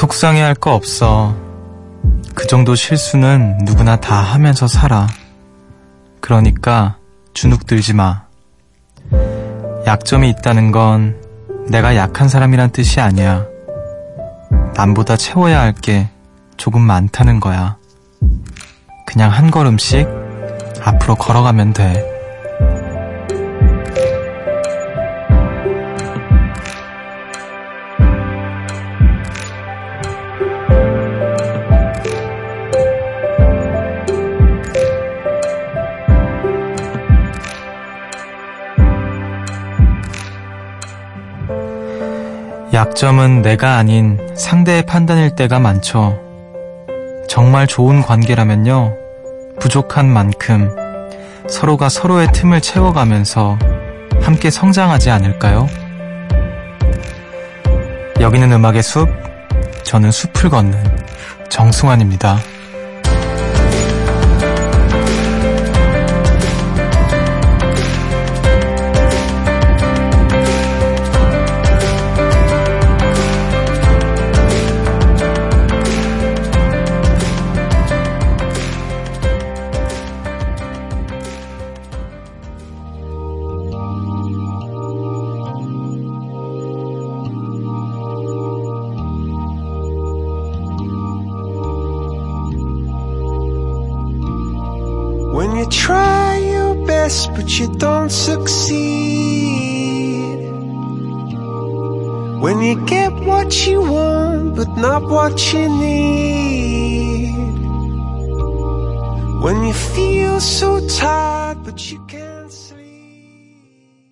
속상해 할 거 없어. 그 정도 실수는 누구나 다 하면서 살아. 그러니까 주눅 들지 마. 약점이 있다는 건 내가 약한 사람이란 뜻이 아니야. 남보다 채워야 할 게 조금 많다는 거야. 그냥 한 걸음씩 앞으로 걸어가면 돼. 약점은 내가 아닌 상대의 판단일 때가 많죠. 정말 좋은 관계라면요. 부족한 만큼 서로가 서로의 틈을 채워가면서 함께 성장하지 않을까요? 여기는 음악의 숲, 저는 숲을 걷는 정승환입니다. When you try your best but you don't succeed. When you get what you want but not what you need. When you feel so tired but you can't sleep.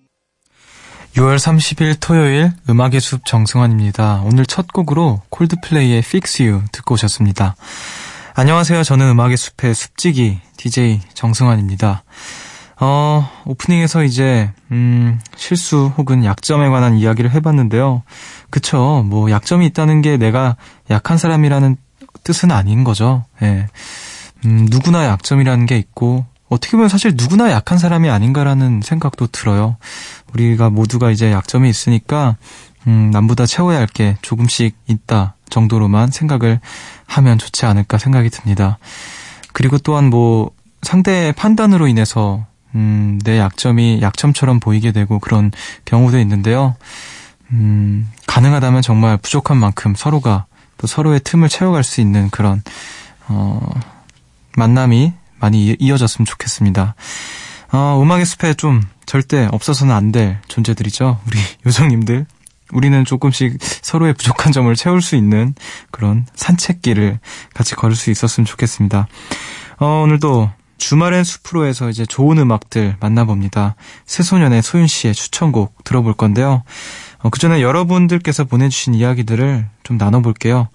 6월 30일 토요일 음악의 숲 정승환입니다. 오늘 첫 곡으로 콜드플레이의 Fix You 듣고 오셨습니다. 안녕하세요. 저는 음악의 숲의 숲지기 DJ 정승환입니다. 어, 오프닝에서 이제 음, 실수 혹은 약점에 관한 이야기를 해봤는데요. 그쵸. 뭐 약점이 있다는 게 내가 약한 사람이라는 뜻은 아닌 거죠. 예. 음, 누구나 약점이라는 게 있고 어떻게 보면 사실 누구나 약한 사람이 아닌가라는 생각도 들어요. 우리가 모두가 이제 약점이 있으니까 음, 남보다 채워야 할 게 조금씩 있다 정도로만 생각을 하면 좋지 않을까 생각이 듭니다. 그리고 또한 뭐 상대의 판단으로 인해서 음, 내 약점이 약점처럼 보이게 되고 그런 경우도 있는데요. 음, 가능하다면 정말 부족한 만큼 서로가 또 서로의 틈을 채워갈 수 있는 그런 어, 만남이 많이 이어졌으면 좋겠습니다. 어, 음악의 숲에 좀 절대 없어서는 안 될 존재들이죠. 우리 요정님들. 우리는 조금씩 서로의 부족한 점을 채울 수 있는 그런 산책길을 같이 걸을 수 있었으면 좋겠습니다. 어, 오늘도 주말엔 숲으로에서 이제 좋은 음악들 만나봅니다. 새소년의 소윤 씨의 추천곡 들어볼 건데요. 어, 그 전에 여러분들께서 보내주신 이야기들을 좀 나눠볼게요.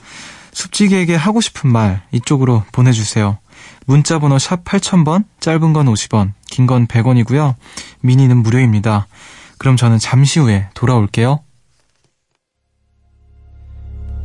숲지기에게 하고 싶은 말 이쪽으로 보내주세요. 문자번호 샵 8000번, 짧은 건 50원, 긴 건 100원이고요. 미니는 무료입니다. 그럼 저는 잠시 후에 돌아올게요.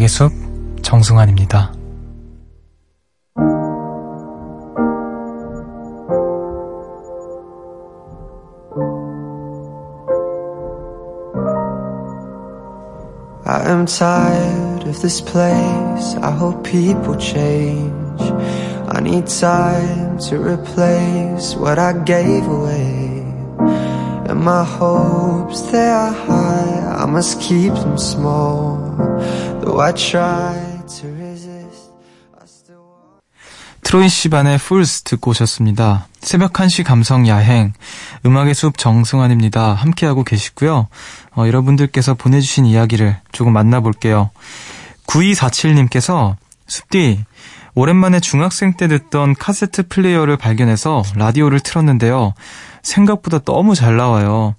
음악의 숲 정승환입니다. I am tired of this place. I hope people change. I need time to replace what I gave away. And my hopes, they are high. I must keep them small. 트로이 시반의 풀스 듣고 오셨습니다. 새벽 1시 감성 야행, 음악의 숲 정승환입니다. 함께하고 계시고요. 어, 여러분들께서 보내주신 이야기를 조금 만나볼게요. 9247님께서 숲디, 오랜만에 중학생 때 듣던 카세트 플레이어를 발견해서 라디오를 틀었는데요. 생각보다 너무 잘 나와요.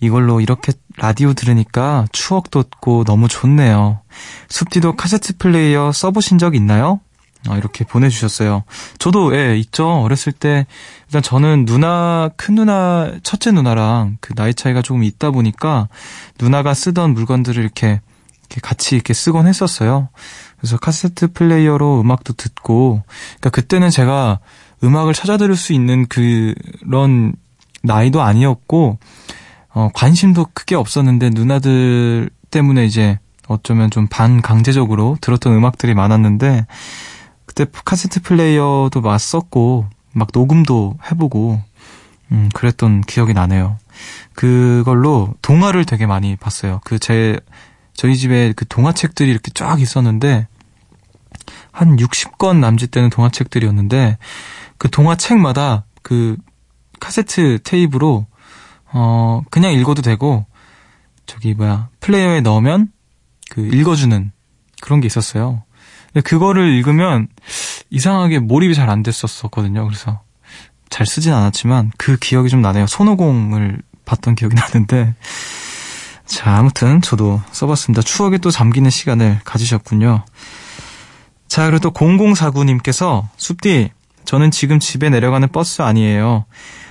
이걸로 이렇게 라디오 들으니까 추억 돋고 너무 좋네요. 숲디도 카세트 플레이어 써보신 적 있나요? 아, 이렇게 보내주셨어요. 저도, 예, 있죠. 어렸을 때, 일단 저는 누나, 큰 누나, 첫째 누나랑 그 나이 차이가 조금 있다 보니까 누나가 쓰던 물건들을 이렇게, 이렇게 같이 이렇게 쓰곤 했었어요. 그래서 카세트 플레이어로 음악도 듣고, 그러니까 그때는 제가 음악을 찾아 들을 수 있는 그런 나이도 아니었고, 어, 관심도 크게 없었는데 누나들 때문에 이제 어쩌면 좀 반강제적으로 들었던 음악들이 많았는데, 그때 카세트 플레이어도 막 썼고, 막 녹음도 해보고, 음, 그랬던 기억이 나네요. 그걸로 동화를 되게 많이 봤어요. 그 제, 저희 집에 그 동화책들이 이렇게 쫙 있었는데, 한 60권 남짓 되는 동화책들이었는데, 그 동화책마다 그 카세트 테이프로, 어, 그냥 읽어도 되고, 저기 뭐야, 플레이어에 넣으면 그 읽어주는 그런 게 있었어요. 근데 그거를 읽으면 이상하게 몰입이 잘 안 됐었거든요. 그래서 잘 쓰진 않았지만 그 기억이 좀 나네요. 손오공을 봤던 기억이 나는데 자 아무튼 저도 써봤습니다. 추억에 또 잠기는 시간을 가지셨군요. 자 그리고 또 0049님께서 숲디 저는 지금 집에 내려가는 버스 아니에요.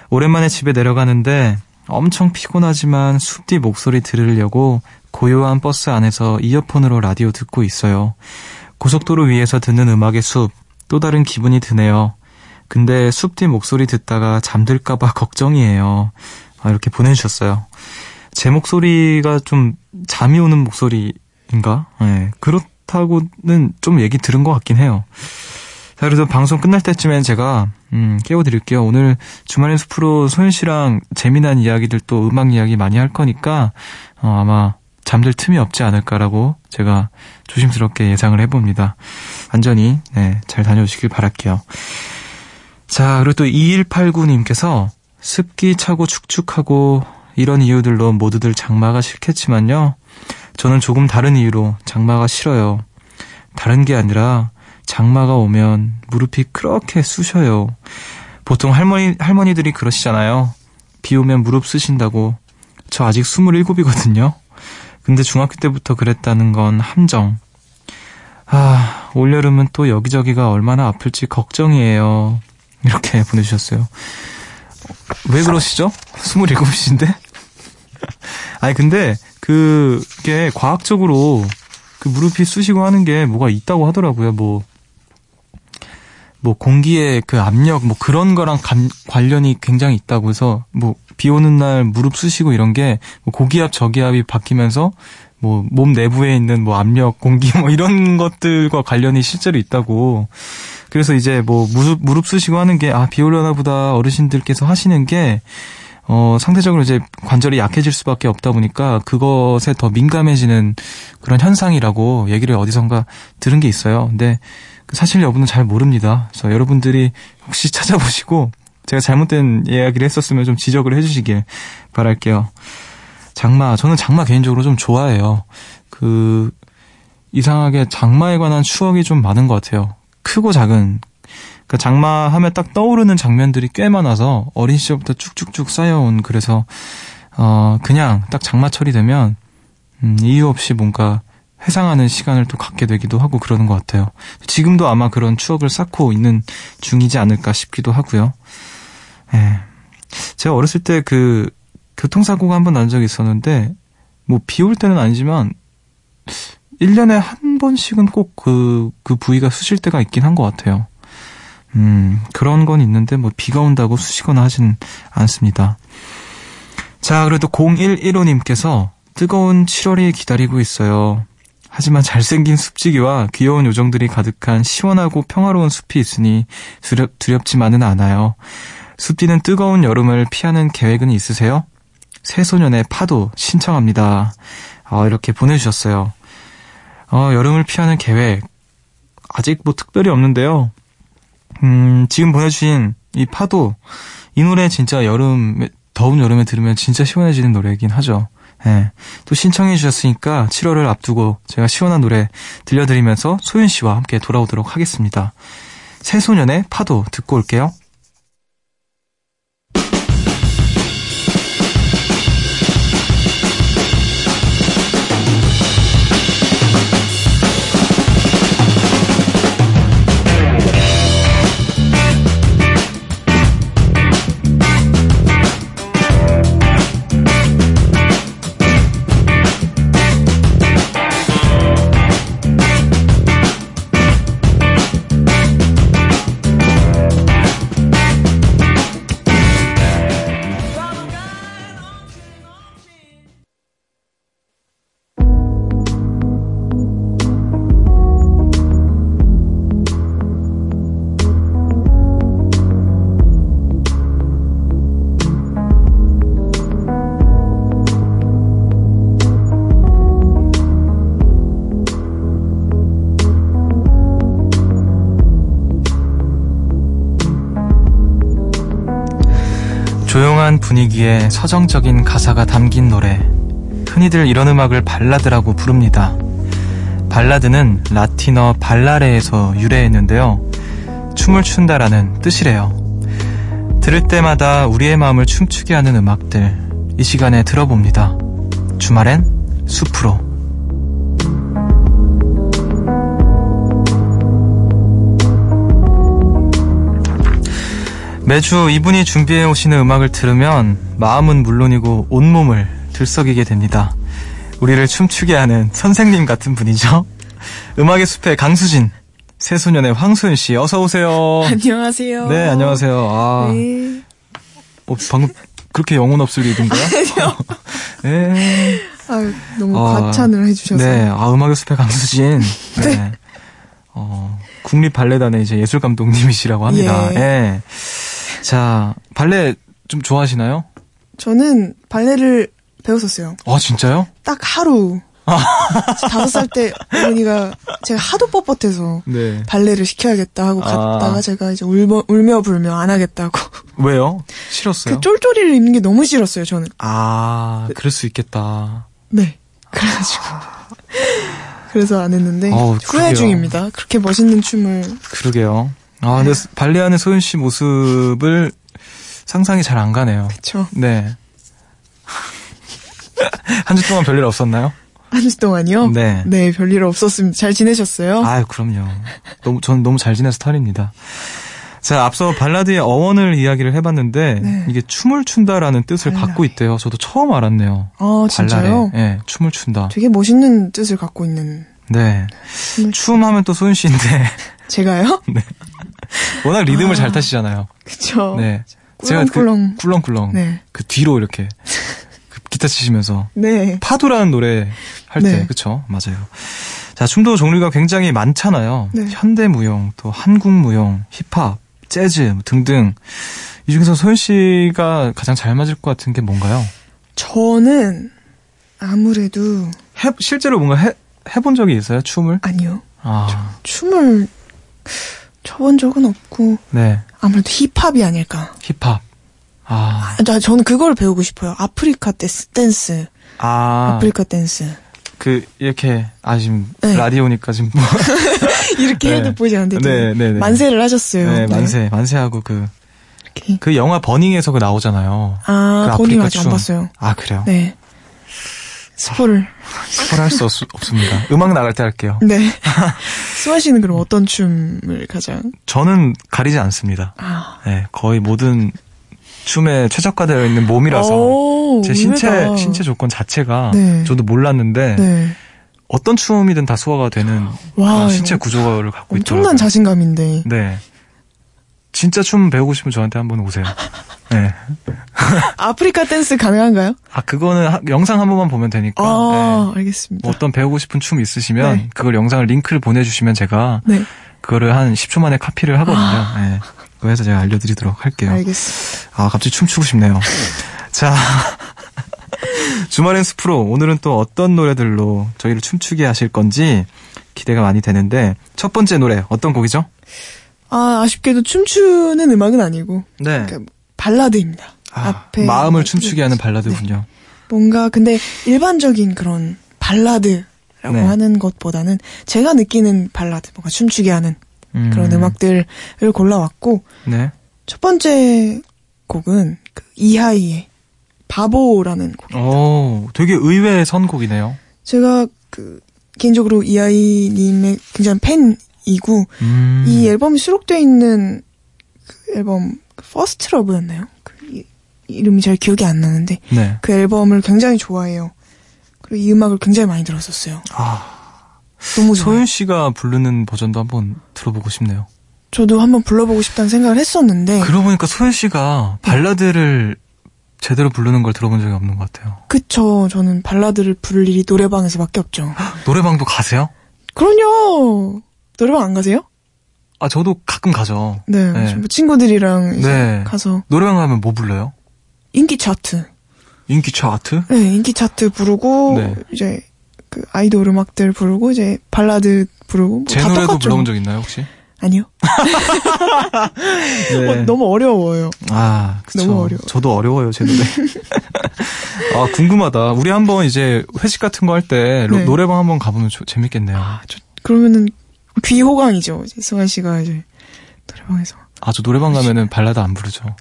오랜만에 집에 내려가는데 엄청 피곤하지만 숲디 목소리 들으려고 고요한 버스 안에서 이어폰으로 라디오 듣고 있어요. 고속도로 위에서 듣는 음악의 숲, 또 다른 기분이 드네요. 근데 숲 뒤 목소리 듣다가 잠들까봐 걱정이에요. 아, 이렇게 보내주셨어요. 제 목소리가 좀 잠이 오는 목소리인가? 네, 그렇다고는 좀 얘기 들은 것 같긴 해요. 자, 그래도 방송 끝날 때쯤엔 제가, 음, 깨워드릴게요. 오늘 주말의 숲으로 소연 씨랑 재미난 이야기들 또 음악 이야기 많이 할 거니까, 어, 아마 잠들 틈이 없지 않을까라고 제가 조심스럽게 예상을 해봅니다. 안전히 네, 잘 다녀오시길 바랄게요. 자, 그리고 또 2189님께서 습기 차고 축축하고 이런 이유들로 모두들 장마가 싫겠지만요. 저는 조금 다른 이유로 장마가 싫어요. 다른 게 아니라 장마가 오면 무릎이 그렇게 쑤셔요. 보통 할머니, 할머니들이 그러시잖아요. 비 오면 무릎 쓰신다고. 저 아직 27이거든요. 근데 중학교 때부터 그랬다는 건 함정. 아, 올여름은 또 여기저기가 얼마나 아플지 걱정이에요. 이렇게 보내주셨어요. 왜 그러시죠? 27이신데? 아니, 근데 그게 과학적으로 그 무릎이 쑤시고 하는 게 뭐가 있다고 하더라고요. 뭐, 뭐 공기의 그 압력 뭐 그런 거랑 감, 관련이 굉장히 있다고 해서 뭐 비 오는 날 무릎 쑤시고 이런 게 뭐 고기압 저기압이 바뀌면서 뭐 몸 내부에 있는 뭐 압력 공기 뭐 이런 것들과 관련이 실제로 있다고 그래서 이제 뭐 무릎 무릎 쑤시고 하는 게 아비 올려나 보다 어르신들께서 하시는 게 어, 상대적으로 이제 관절이 약해질 수밖에 없다 보니까 그것에 더 민감해지는 그런 현상이라고 얘기를 어디선가 들은 게 있어요. 근데 그 사실 여부는 잘 모릅니다. 그래서 여러분들이 혹시 찾아보시고 제가 잘못된 이야기를 했었으면 좀 지적을 해주시길 바랄게요. 장마, 저는 장마 개인적으로 좀 좋아해요. 그, 이상하게 장마에 관한 추억이 좀 많은 것 같아요. 크고 작은. 그 장마 하면 딱 떠오르는 장면들이 꽤 많아서 어린 시절부터 쭉쭉쭉 쌓여온 그래서, 어, 그냥 딱 장마철이 되면, 음, 이유 없이 뭔가 회상하는 시간을 또 갖게 되기도 하고 그러는 것 같아요. 지금도 아마 그런 추억을 쌓고 있는 중이지 않을까 싶기도 하고요. 예. 제가 어렸을 때 그 교통사고가 한 번 난 적이 있었는데 뭐 비 올 때는 아니지만 1년에 한 번씩은 꼭 그, 그 부위가 쑤실 때가 있긴 한 것 같아요. 음, 그런 건 있는데 뭐 비가 온다고 쑤시거나 하진 않습니다. 자, 그래도 0115님께서 뜨거운 7월이 기다리고 있어요. 하지만 잘생긴 숲지기와 귀여운 요정들이 가득한 시원하고 평화로운 숲이 있으니 두렵, 두렵지만은 않아요. 숲디는 뜨거운 여름을 피하는 계획은 있으세요? 새소년의 파도 신청합니다. 어, 이렇게 보내주셨어요. 어, 여름을 피하는 계획. 아직 뭐 특별히 없는데요. 음, 지금 보내주신 이 파도. 이 노래 진짜 여름, 더운 여름에 들으면 진짜 시원해지는 노래이긴 하죠. 예. 또 신청해 주셨으니까 7월을 앞두고 제가 시원한 노래 들려드리면서 소윤 씨와 함께 돌아오도록 하겠습니다. 새소년의 파도 듣고 올게요. 조용한 분위기에 서정적인 가사가 담긴 노래. 흔히들 이런 음악을 발라드라고 부릅니다. 발라드는 라틴어 발라레에서 유래했는데요. 춤을 춘다라는 뜻이래요. 들을 때마다 우리의 마음을 춤추게 하는 음악들. 이 시간에 들어봅니다. 주말엔 숲으로. 매주 이분이 준비해 오시는 음악을 들으면 마음은 물론이고 온몸을 들썩이게 됩니다. 우리를 춤추게 하는 선생님 같은 분이죠. 음악의 숲의 강수진, 새소년의 황소연 씨, 어서 오세요. 안녕하세요. 네, 안녕하세요. 아, 네. 어, 방금 그렇게 영혼 없을 일인가요? 네. 아유, 너무 어, 과찬을 해주셔서. 네, 아, 음악의 숲의 강수진. 네. 어, 국립 발레단의 이제 예술 감독님이시라고 합니다. 예. 예. 자, 발레 좀 좋아하시나요? 저는 발레를 배웠었어요. 아, 진짜요? 딱 하루. 다섯 살 때 어머니가 제가 하도 뻣뻣해서 네. 발레를 시켜야겠다 하고 아. 갔다가 제가 이제 울며, 울며 불며 안 하겠다고. 왜요? 싫었어요? 그 쫄쫄이를 입는 게 너무 싫었어요, 저는. 아, 그럴 수 있겠다. 네. 그래가지고. 그래서 안 했는데. 어우, 후회. 중입니다. 그렇게 멋있는 춤을. 그러게요. 아, 근데 발레하는 소연 씨 모습을 상상이 잘 안 가네요. 그쵸. 네. 한 주 동안 별일 없었나요? 한 주 동안이요? 네. 네, 별일 없었습니다. 잘 지내셨어요? 아유, 그럼요. 너무, 저는 너무 잘 지내서 탈입니다. 자, 앞서 발라드의 어원을 이야기를 해봤는데, 네. 이게 춤을 춘다라는 뜻을 발라드. 갖고 있대요. 저도 처음 알았네요. 아, 진짜요? 예, 춤을 춘다. 되게 멋있는 뜻을 갖고 있는 네. 춤 하면 또 소연 씨인데, 제가요? 워낙 리듬을 아. 잘 타시잖아요. 그쵸. 네. 꿀렁꿀렁. 그, 꿀렁꿀렁. 네. 그 뒤로 이렇게, 그 기타 치시면서. 네. 파도라는 노래 할 때, 네. 그쵸? 맞아요. 자, 춤도 종류가 굉장히 많잖아요. 네. 현대무용, 또 한국무용, 힙합, 재즈 뭐 등등. 이 중에서 소윤 씨가 가장 잘 맞을 것 같은 게 뭔가요? 저는 아무래도 해, 실제로 뭔가 해, 해본 적이 있어요? 춤을? 아니요. 아, 춤을 춰본 적은 없고 네. 아무래도 힙합이 아닐까. 힙합. 아, 아, 나 저는 그걸 배우고 싶어요. 아프리카 댄스. 댄스. 아, 아프리카 댄스. 그, 이렇게, 아, 지금, 네. 라디오니까 지금 뭐. 이렇게 네. 해도 보지 않는데 네, 네, 네. 만세를 하셨어요. 네, 만세, 만세하고 그, 이렇게. 그 영화 버닝에서 그 나오잖아요. 아, 그 아프리카 아직 안 춤. 봤어요. 아, 그래요? 네. 스포를. 스포할 수 없, 없습니다. 음악 나갈 때 할게요. 네. 수아 씨는 그럼 어떤 춤을 가장? 저는 가리지 않습니다. 아. 네, 거의 모든 춤에 최적화되어 있는 몸이라서 오, 제 신체 의외다. 신체 조건 자체가 네. 저도 몰랐는데 네. 어떤 춤이든 다 소화가 되는 와, 신체 구조를 갖고 있더라고요. 엄청난 자신감인데. 네. 진짜 춤 배우고 싶으면 저한테 한번 오세요. 네. 아프리카 댄스 가능한가요? 아 그거는 하- 영상 한 번만 보면 되니까. 아, 네. 알겠습니다. 뭐 어떤 배우고 싶은 춤 있으시면 네. 그걸 영상을 링크를 보내주시면 제가 네, 그거를 한 10초 만에 카피를 하거든요. 네. 그거 해서 제가 알려드리도록 할게요. 알겠습니다. 아, 갑자기 춤 추고 싶네요. 자. 주말엔 숲으로 오늘은 또 어떤 노래들로 저희를 춤추게 하실 건지 기대가 많이 되는데 첫 번째 노래 어떤 곡이죠? 아, 아쉽게도 춤추는 음악은 아니고 네. 그러니까 발라드입니다. 아, 앞에 마음을 음악이 춤추게 하는 발라드군요. 뭔가 근데 일반적인 그런 발라드라고 네. 하는 것보다는 제가 느끼는 발라드, 뭔가 춤추게 하는 음, 그런 음악들을 골라왔고 네. 첫 번째 곡은 그 이하이의 바보라는 곡. 오, 되게 의외의 선곡이네요. 제가 그 개인적으로 이하이님의 굉장히 팬이고 음. 이 앨범이 수록되어 있는 그 앨범 First Love였나요? 그 이, 이름이 잘 기억이 안 나는데 네. 그 앨범을 굉장히 좋아해요. 그리고 이 음악을 굉장히 많이 들었었어요. 아, 너무 좋아요. 소윤 씨가 부르는 버전도 한번 들어보고 싶네요. 저도 한번 불러보고 싶다는 생각을 했었는데 그러고 보니까 소윤 씨가 발라드를 제대로 부르는 걸 들어본 적이 없는 것 같아요. 그쵸. 저는 발라드를 부를 일이 노래방에서밖에 없죠. 노래방도 가세요? 그럼요. 노래방 안 가세요? 아, 저도 가끔 가죠. 네. 네. 저 친구들이랑 이제 네. 가서 노래방 가면 뭐 불러요? 인기 차트. 인기 차트? 네, 인기 차트 부르고 네. 이제 그 아이돌 음악들 부르고 이제 발라드 부르고 뭐다 제 노래도. 불러본 적 있나요, 혹시? 아니요. 네. 어, 너무 어려워요. 아, 그쵸. 너무 어려워요. 저도 어려워요, 제 노래. 아, 궁금하다. 우리 한번 이제 회식 같은 거 할때 네. 노래방 한번 가보면 조- 재밌겠네요. 아, 저, 그러면은 귀호강이죠. 승환 씨가 이제 노래방에서. 아, 저 노래방 가면은 발라드 안 부르죠.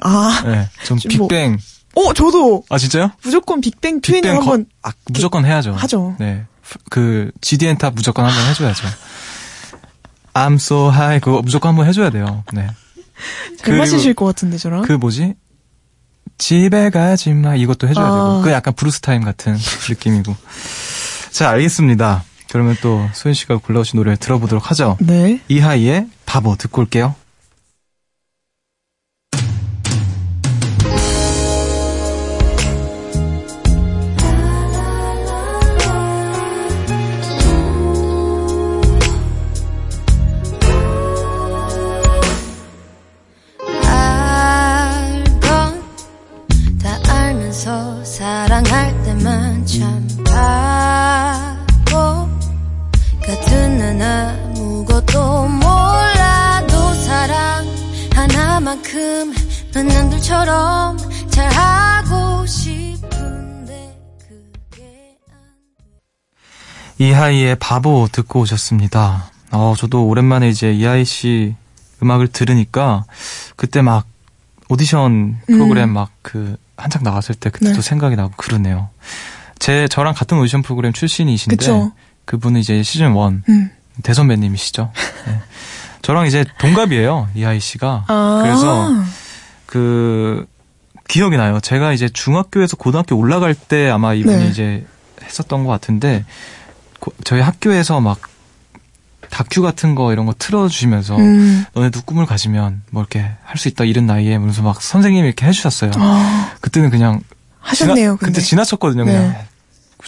아, 네. 전 지금 뭐- 빅뱅. 어, 저도 아, 진짜요? 무조건 빅뱅 2NE1을 한번 아, 무조건 해야죠. 하죠. 네. 그, GD&TOP 무조건 한번 해줘야죠. I'm so high. 그거 무조건 한번 해줘야 돼요. 네. 잘 맞으실 것 같은데 저랑. 그 뭐지? 집에 가지 마. 이것도 해줘야 아. 되고. 그 약간 블루스 타임 같은 느낌이고. 자, 알겠습니다. 그러면 또 소윤 씨가 골라오신 노래 들어보도록 하죠. 네. 이하이의 바보 듣고 올게요. 사랑할 때만 참바 난 아무것도 몰라도 사랑 하나만큼은 남들처럼 잘하고 싶은데 그게 안 이하이의 바보 듣고 오셨습니다. 어, 저도 오랜만에 이제 이하이 씨 음악을 들으니까 그때 막 오디션 프로그램 막그 한창 나왔을 때 그때도 네. 생각이 나고 그러네요. 제 저랑 같은 오디션 프로그램 출신이신데 그쵸. 그분은 이제 시즌 1 음. 대선배님이시죠. 네. 저랑 이제 동갑이에요. 이하이 씨가. 아. 그래서 그 기억이 나요. 제가 이제 중학교에서 고등학교 올라갈 때 아마 이분이 네. 이제 했었던 것 같은데 고- 저희 학교에서 막 다큐 같은 거 이런 거 틀어주시면서 음. 너네도 꿈을 가지면 뭐 이렇게 할 수 있다 이런 나이에 그러면서 막 선생님이 이렇게 해주셨어요. 아, 그때는 그냥 하셨네요, 지나- 근데. 그때 지나쳤거든요. 그냥 네.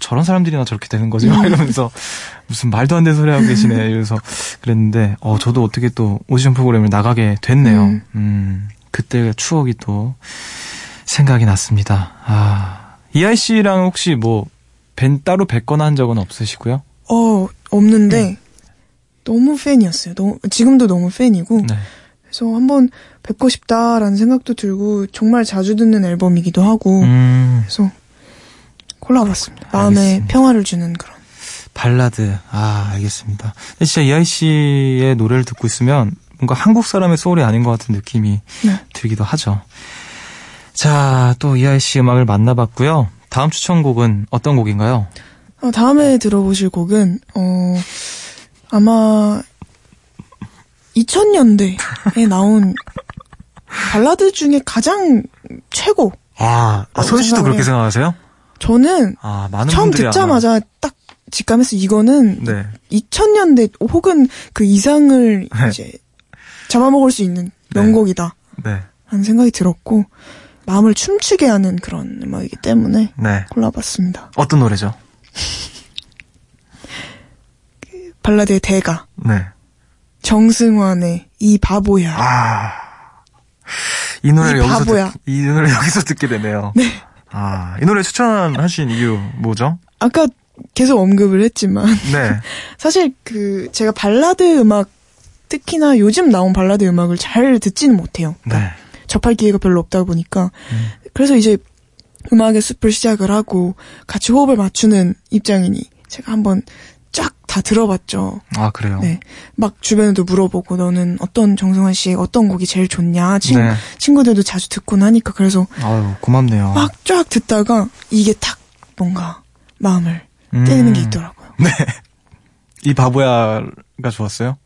저런 사람들이나 저렇게 되는 거지 막 이러면서 무슨 말도 안 되는 소리 하고 계시네 이러면서 그랬는데 어 저도 어떻게 또 오디션 프로그램을 나가게 됐네요. 음. 음, 그때 추억이 또 생각이 났습니다. 아 이하이 씨랑 혹시 뭐뵌 따로 뵙거나 한 적은 없으시고요? 어, 없는데, 너무 팬이었어요. 너무, 지금도 너무 팬이고, 네. 그래서 한번 뵙고 싶다라는 생각도 들고, 정말 자주 듣는 앨범이기도 하고, 음, 그래서 골라봤습니다. 마음에 알겠습니다. 평화를 주는 그런. 발라드. 아, 알겠습니다. 진짜 이하이 씨의 노래를 듣고 있으면 뭔가 한국 사람의 소울이 아닌 것 같은 느낌이 네. 들기도 하죠. 자, 또 이하이 씨 음악을 만나봤고요. 다음 추천곡은 어떤 곡인가요? 어, 다음에 들어보실 곡은, 어, 아마, 2000년대에 나온 발라드 중에 가장 최고. 아, 어, 소연 씨도 그렇게. 생각하세요? 저는 아, 처음 듣자마자 딱 직감해서 이거는 아마, 네. 2000년대 혹은 그 이상을 네. 이제 잡아먹을 수 있는 네. 명곡이다. 네. 라는 생각이 들었고, 마음을 춤추게 하는 그런 음악이기 때문에 네. 골라봤습니다. 어떤 노래죠? 발라드의 대가. 네. 정승환의 이 바보야. 아. 이 노래를 이 여기서 바보야. 듣, 이 노래를 여기서 듣게 되네요. 네. 아, 이 노래 추천하신 이유 뭐죠? 아까 계속 언급을 했지만 네. 사실 그 제가 발라드 음악 특히나 요즘 나온 발라드 음악을 잘 듣지는 못해요. 네. 접할 기회가 별로 없다 보니까 음. 그래서 이제 음악의 숲을 시작을 하고 같이 호흡을 맞추는 입장이니 제가 한번 쫙 다 들어봤죠. 아, 그래요? 네. 막 주변에도 물어보고 너는 어떤 정승환 씨의 어떤 곡이 제일 좋냐 친, 네. 친구들도 자주 듣곤 하니까 그래서 아유, 고맙네요. 막 쫙 듣다가 이게 탁 뭔가 마음을 음. 때리는 게 있더라고요. 네. 이 바보야가 좋았어요?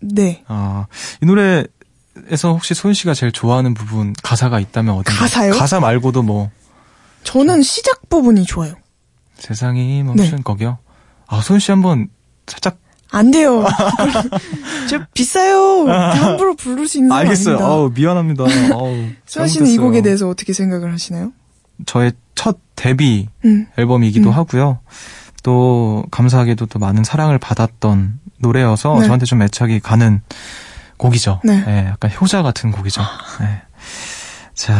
네. 아, 이 노래에서 혹시 소연 씨가 제일 좋아하는 부분, 가사가 있다면 어딘가? 가사요? 가사 말고도 뭐, 저는 시작 부분이 좋아요. 세상이 멈춘 네. 거기요? 아, 소연 씨 한번 살짝, 안 돼요. 저 비싸요. 함부로 부를 수 있는 사람 알겠어요. 아닙니다. 아우, 미안합니다. 아우. 수아 씨는 이. 곡에 대해서 어떻게 생각을 하시나요? 저의 첫 데뷔 음. 앨범이기도 음. 하고요. 또, 감사하게도 또 많은 사랑을 받았던 노래여서 네. 저한테 좀 애착이 가는 곡이죠. 네. 약간 효자 같은 곡이죠. 네. 자,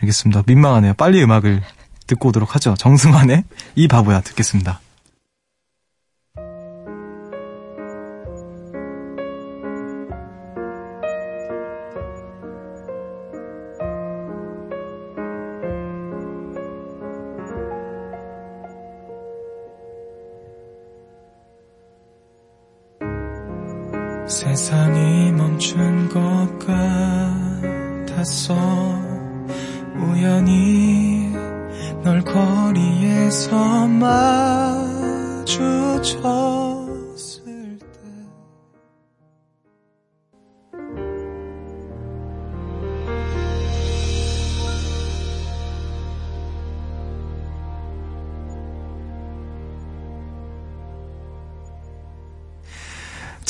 알겠습니다. 민망하네요. 빨리 음악을 듣고 오도록 하죠. 정승환의 이 바보야 듣겠습니다. 세상이 멈춘 것 같았어 우연히 널 거리에서 마주쳤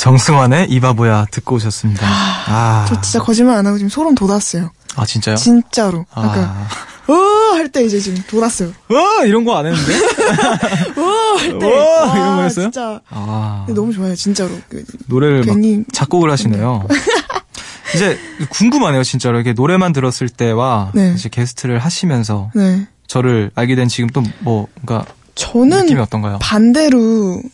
정승환의 이바보야 듣고 오셨습니다. 아, 저 진짜 거짓말 안 하고 지금 소름 돋았어요. 아 진짜요? 진짜로. 아까 아, 어 할 때 이제 지금 돋았어요. 와 이런 거 안 했는데? 어 할 때. 우와, 와, 이런 거였어요? 진짜 아 너무 좋아요, 진짜로. 그, 노래를 막 괜히 작곡을 하시네요. 이제 궁금하네요, 진짜로. 이게 노래만 들었을 때와 네. 이제 게스트를 하시면서 네. 저를 알게 된 지금 또 뭐, 뭔가 저는 느낌이 어떤가요? 반대로 그러니까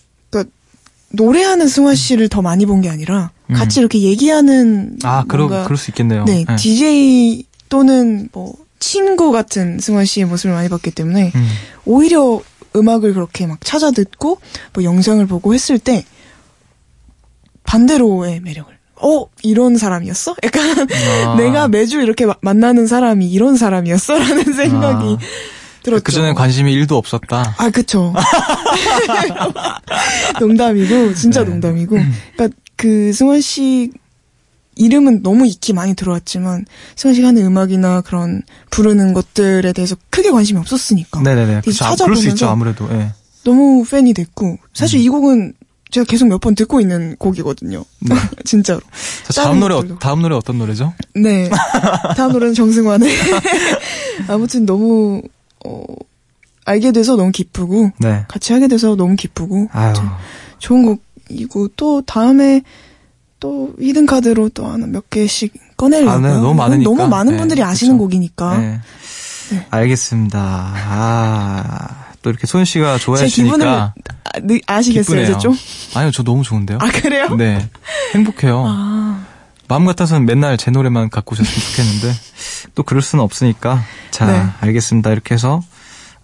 노래하는 승환 씨를 더 많이 본 게 아니라 음. 같이 이렇게 얘기하는 아, 그러, 그럴 수 있겠네요. 네, DJ 또는 뭐 친구 같은 승환 씨의 모습을 많이 봤기 때문에 음. 오히려 음악을 그렇게 막 찾아 듣고 뭐 영상을 보고 했을 때 반대로의 매력을 어 이런 사람이었어? 약간 아. 내가 매주 이렇게 마- 만나는 사람이 이런 사람이었어라는 생각이 들었죠. 그 전에 관심이 1도 없었다. 아, 그쵸. 농담이고, 진짜 네. 농담이고. 그니까, 그, 승환 씨, 이름은 너무 익히 많이 들어왔지만, 승환 씨가 하는 음악이나 그런, 부르는 것들에 대해서 크게 관심이 없었으니까. 네네네. 아, 찾아보면서 있죠, 아무래도. 예. 너무 팬이 됐고, 사실 음. 이 곡은 제가 계속 몇 번 듣고 있는 곡이거든요. 네. 진짜로. 자, 다음 노래, 어-. 다음 노래 어떤 노래죠? 네. 다음 노래는 정승환의. 아무튼 너무, 어, 알게 돼서 너무 기쁘고, 네. 같이 하게 돼서 너무 기쁘고. 좋은 곡이고 또 다음에 또 히든 카드로 또 하나 몇 개씩 꺼내려고요. 아, 네, 너무 많으니까. 너무 많은 네, 분들이 아시는 그쵸. 곡이니까 네. 네. 알겠습니다. 아, 또 이렇게 소연 씨가 좋아해 제 기분을 아, 기쁘네요. 이제 좀? 아니요, 저 너무 좋은데요? 아 그래요? 네. 행복해요. 아, 마음 같아서는 맨날 제 노래만 갖고 오셨으면 좋겠는데, 또 그럴 수는 없으니까. 자, 네. 알겠습니다. 이렇게 해서,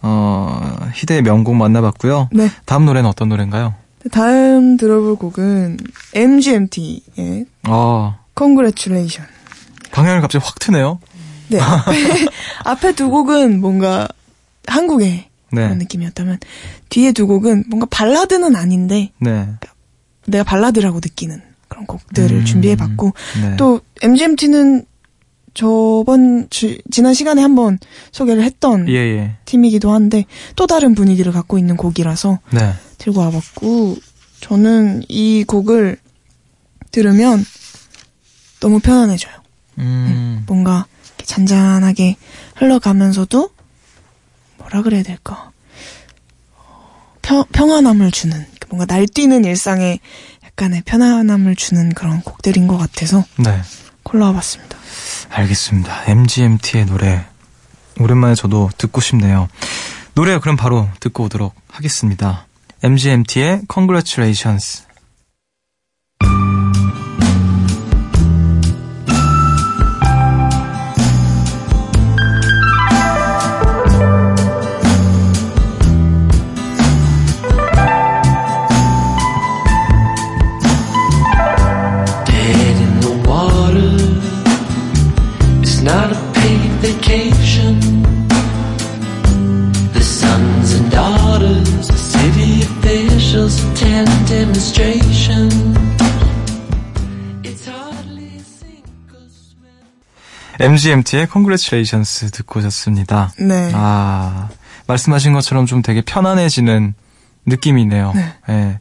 어, 희대의 명곡 만나봤고요. 네. 다음 노래는 어떤 노래인가요? 다음 들어볼 곡은 MGMT의 어, Congratulation. 방향을 갑자기 확 트네요. 네, 앞에, 앞에 두 곡은 뭔가 한국의 네. 그런 느낌이었다면 뒤에 두 곡은 뭔가 발라드는 아닌데 네. 내가 발라드라고 느끼는 그런 곡들을 음, 준비해봤고 네. 또 MGMT는 저번 주, 지난 시간에 한번 소개를 했던 예, 예. 팀이기도 한데 또 다른 분위기를 갖고 있는 곡이라서 네. 들고 와봤고 저는 이 곡을 들으면 너무 편안해져요. 음, 뭔가 이렇게 잔잔하게 흘러가면서도 뭐라 그래야 될까 평, 평안함을 주는 뭔가 날뛰는 일상에 약간의 편안함을 주는 그런 곡들인 것 같아서 네. 골라와봤습니다. 알겠습니다. MGMT의 노래. 오랜만에 저도 듣고 싶네요. 노래 그럼 바로 듣고 오도록 하겠습니다. MGMT의 Congratulations. MGMT의 Congratulations 듣고 오셨습니다. 네. 아, 말씀하신 것처럼 좀 되게 편안해지는 느낌이네요. 네. 예.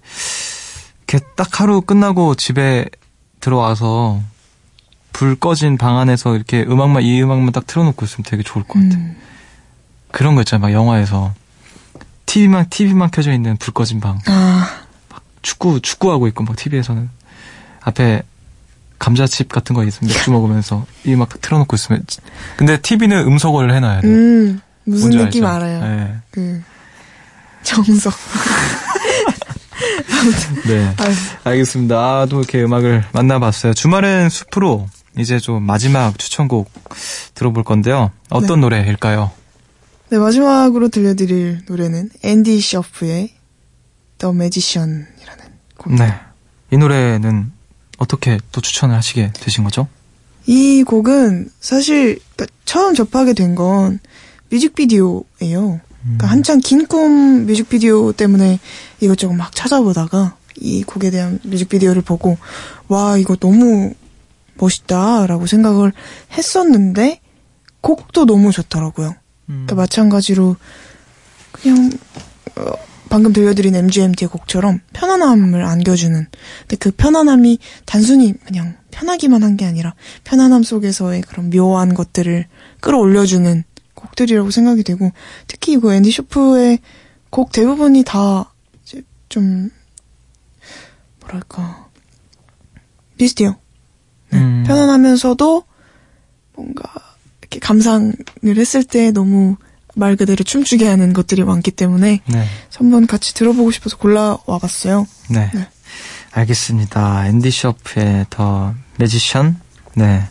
이렇게 딱 하루 끝나고 집에 들어와서 불 꺼진 방 안에서 이렇게 음악만, 이 음악만 딱 틀어놓고 있으면 되게 좋을 것 같아요. 음, 그런 거 있잖아요. 막 영화에서. TV만, TV만 켜져 있는 불 꺼진 방. 아, 축구, 축구하고 있고, 막 TV에서는. 앞에 감자칩 같은 거 있으면 맥주 먹으면서 이 음악 딱 틀어놓고 있으면. 근데 TV는 음소거를 해놔야 돼요. 음, 무슨 느낌 알죠? 알아요. 네. 그, 정석. 네. 알겠습니다. 아, 또 이렇게 음악을 만나봤어요. 주말엔 숲으로 이제 좀 마지막 추천곡 들어볼 건데요. 어떤 노래일까요? 네, 마지막으로 들려드릴 노래는 앤디 셔프의 The Magician이라는 곡입니다. 네. 이 노래는 어떻게 또 추천을 하시게 되신 거죠? 이 곡은 사실 처음 접하게 된 건 뮤직비디오예요. 그러니까 한창 긴 꿈 뮤직비디오 때문에 이것저것 막 찾아보다가 이 곡에 대한 뮤직비디오를 보고 와 이거 너무 멋있다라고 생각을 했었는데 곡도 너무 좋더라고요. 그러니까 마찬가지로 그냥 어, 방금 들려드린 MGMT의 곡처럼 편안함을 안겨주는 근데 그 편안함이 단순히 그냥 편하기만 한 게 아니라 편안함 속에서의 그런 묘한 것들을 끌어올려주는 곡들이라고 생각이 되고 특히 이거 앤디 쇼프의 곡 대부분이 다 이제 좀 뭐랄까 비슷해요. 네, 음. 편안하면서도 뭔가 이렇게 감상을 했을 때 너무 말 그대로 춤추게 하는 것들이 많기 때문에 네. 한번 같이 들어보고 싶어서 골라와 봤어요. 네. 네. 알겠습니다. 앤디 셔프의 더 매지션. 네.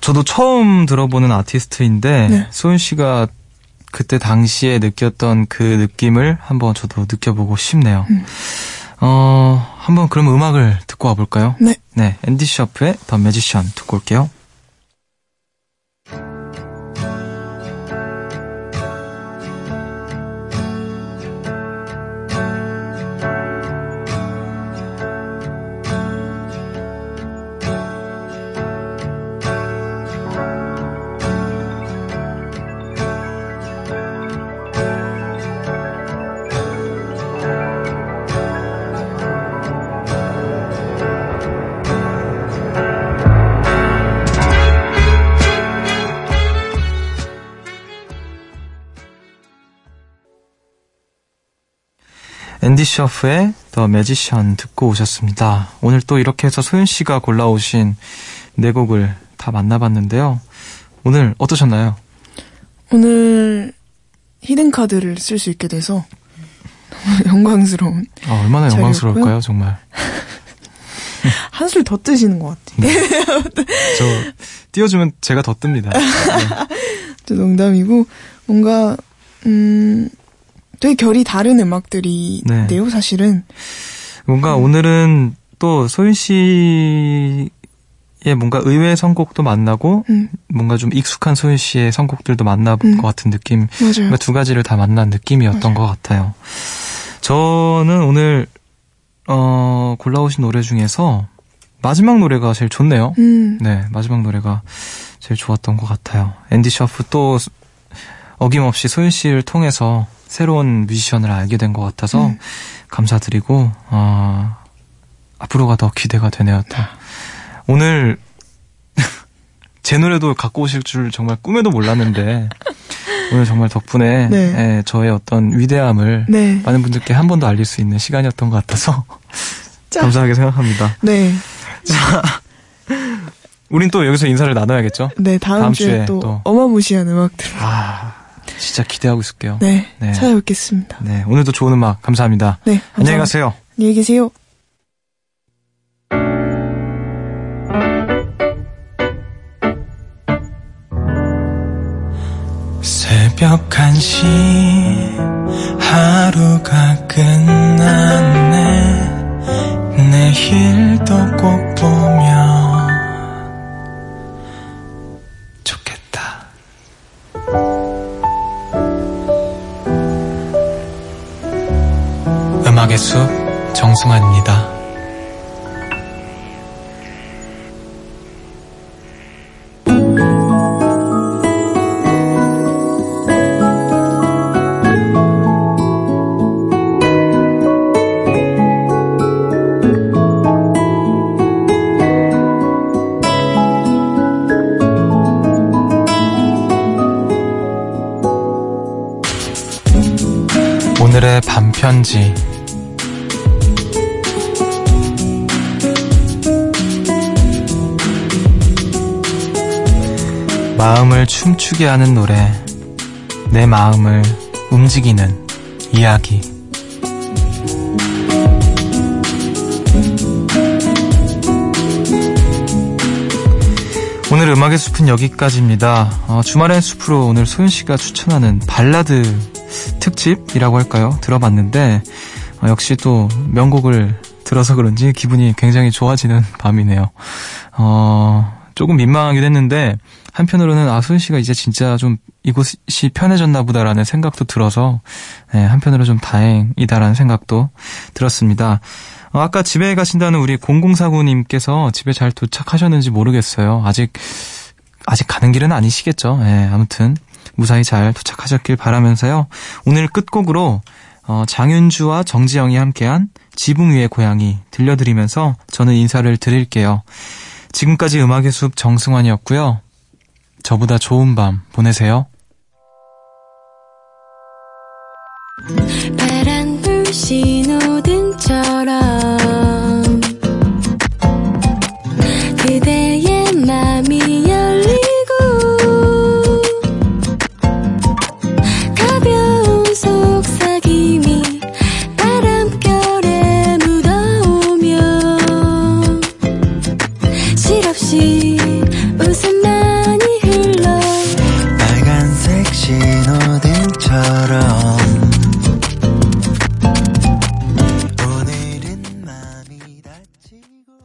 저도 처음 들어보는 아티스트인데 네. 소윤 씨가 그때 당시에 느꼈던 그 느낌을 한번 저도 느껴보고 싶네요. 음. 어, 한번 그럼 음악을 듣고 와볼까요? 네. 네. 앤디 셔프의 더 매지션 듣고 올게요. 앤디 셔프의 더 매지션 듣고 오셨습니다. 오늘 또 이렇게 해서 소윤 씨가 골라오신 네 곡을 다 만나봤는데요. 오늘 어떠셨나요? 오늘 히든 카드를 쓸 수 있게 돼서 영광스러운 아, 얼마나 잘 영광스러울까요, 정말. 한술 더 뜨시는 것 같아요. 저 띄워주면 제가 더 뜹니다. 네. 저 농담이고 뭔가 음 되게 결이 다른 음악들인데요, 네. 사실은. 뭔가 오늘은 또 소윤 씨의 뭔가 의외의 선곡도 만나고 음, 뭔가 좀 익숙한 소윤 씨의 선곡들도 만나본 음. 것 같은 느낌. 맞아요. 두 가지를 다 만난 느낌이었던 것 같아요. 저는 오늘 어, 골라오신 노래 중에서 마지막 노래가 제일 좋네요. 음, 네, 마지막 노래가 제일 좋았던 것 같아요. 앤디 셔프 또 어김없이 소윤 씨를 통해서 새로운 뮤지션을 알게 된 것 같아서 음. 감사드리고 어, 앞으로가 더 기대가 되네요. 또. 오늘 제 노래도 갖고 오실 줄 정말 꿈에도 몰랐는데 오늘 정말 덕분에 네. 예, 저의 어떤 위대함을 네. 많은 분들께 한 번 더 알릴 수 있는 시간이었던 것 같아서 짜. 감사하게 생각합니다. 네. 우린 또 여기서 인사를 나눠야겠죠? 네, 다음, 다음 주에, 주에 또, 또. 어마무시한 음악들. 아, 진짜 기대하고 있을게요. 네, 네. 찾아뵙겠습니다. 네, 오늘도 좋은 음악 감사합니다. 네, 안녕히 감사합니다. 가세요. 안녕히 계세요. 새벽 1시 하루가 끝났네 내일도 꼭 보면 음악의 숲 정승환입니다. 오늘의 반편지 춤추게 하는 노래 내 마음을 움직이는 이야기 오늘 음악의 숲은 여기까지입니다. 어, 주말의 숲으로 오늘 소윤 씨가 추천하는 발라드 특집이라고 할까요? 들어봤는데 어, 역시 또 명곡을 들어서 그런지 기분이 굉장히 좋아지는 밤이네요. 어, 조금 민망하기도 했는데, 한편으로는 아, 소연 씨가 이제 진짜 좀 이곳이 편해졌나 보다라는 생각도 들어서, 네, 한편으로 좀 다행이다라는 생각도 들었습니다. 어, 아까 집에 가신다는 우리 0049님께서 집에 잘 도착하셨는지 모르겠어요. 아직, 아직 가는 길은 아니시겠죠. 네, 아무튼, 무사히 잘 도착하셨길 바라면서요. 오늘 끝곡으로, 어, 장윤주와 정지영이 함께한 지붕 위의 고양이 들려드리면서 저는 인사를 드릴게요. 지금까지 음악의 숲 정승환이었고요. 저보다 좋은 밤 보내세요.